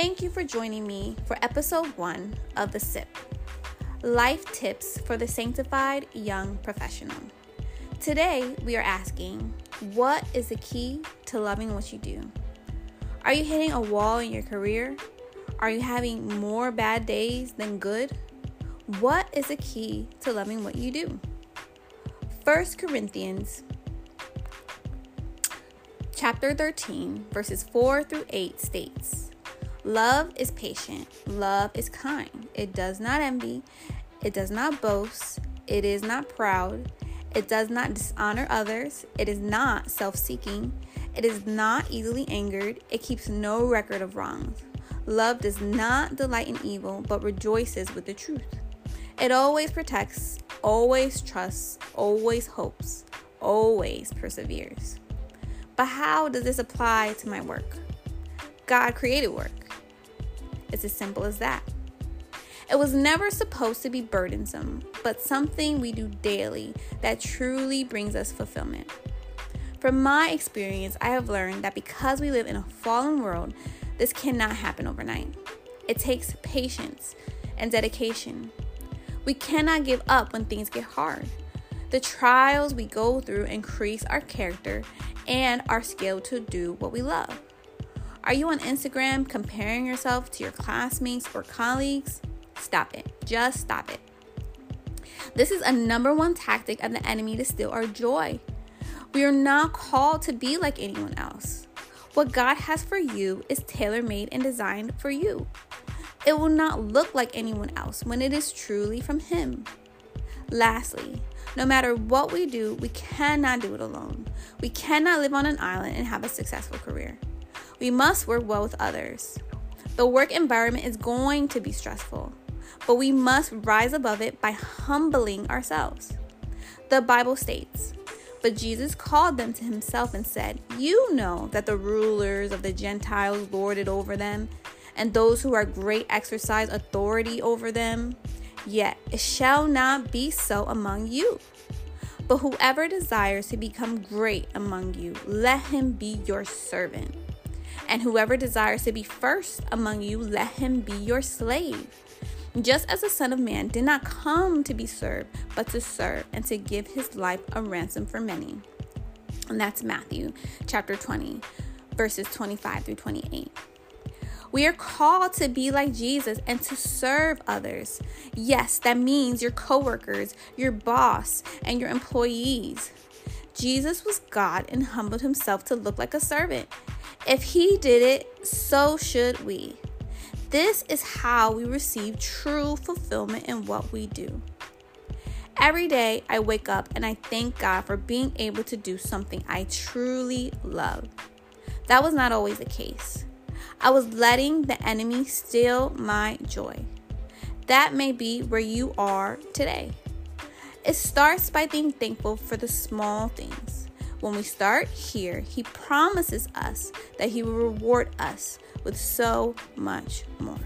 Thank you for joining me for episode one of The SIP Life Tips for the Sanctified Young Professional. Today, we are asking what is the key to loving what you do? Are you hitting a wall in your career? Are you having more bad days than good? What is the key to loving what you do? 1 Corinthians chapter 13 verses 4 through 8 states Love is patient. Love is kind. It does not envy. It does not boast. It is not proud. It does not dishonor others. It is not self seeking. It is not easily angered. It keeps no record of wrongs. Love does not delight in evil, but rejoices with the truth. It always protects, always trusts, always hopes, always perseveres. But how does this apply to my work? God created work. It's as simple as that. It was never supposed to be burdensome, but something we do daily that truly brings us fulfillment. From my experience, I have learned that because we live in a fallen world, this cannot happen overnight. It takes patience and dedication. We cannot give up when things get hard. The trials we go through increase our character and our skill to do what we love. Are you on Instagram comparing yourself to your classmates or colleagues? Stop it. Just stop it. This is a number one tactic of the enemy to steal our joy. We are not called to be like anyone else. What God has for you is tailor made and designed for you. It will not look like anyone else when it is truly from Him. Lastly, no matter what we do, we cannot do it alone. We cannot live on an island and have a successful career. We must work well with others. The work environment is going to be stressful, but we must rise above it by humbling ourselves. The Bible states, But Jesus called them to himself and said, You know that the rulers of the Gentiles lord it over them, and those who are great exercise authority over them. Yet it shall not be so among you. But whoever desires to become great among you, let him be your servant. And whoever desires to be first among you, let him be your slave. Just as the Son of Man did not come to be served, but to serve and to give his life a ransom for many. And that's Matthew chapter 20, verses 25 through 28. We are called to be like Jesus and to serve others. Yes, that means your coworkers, your boss, and your employees. Jesus was God and humbled himself to look like a servant. If he did it, so should we. This is how we receive true fulfillment in what we do. Every day I wake up and I thank God for being able to do something I truly love. That was not always the case. I was letting the enemy steal my joy. That may be where you are today. It starts by being thankful for the small things. When we start here, He promises us that He will reward us with so much more.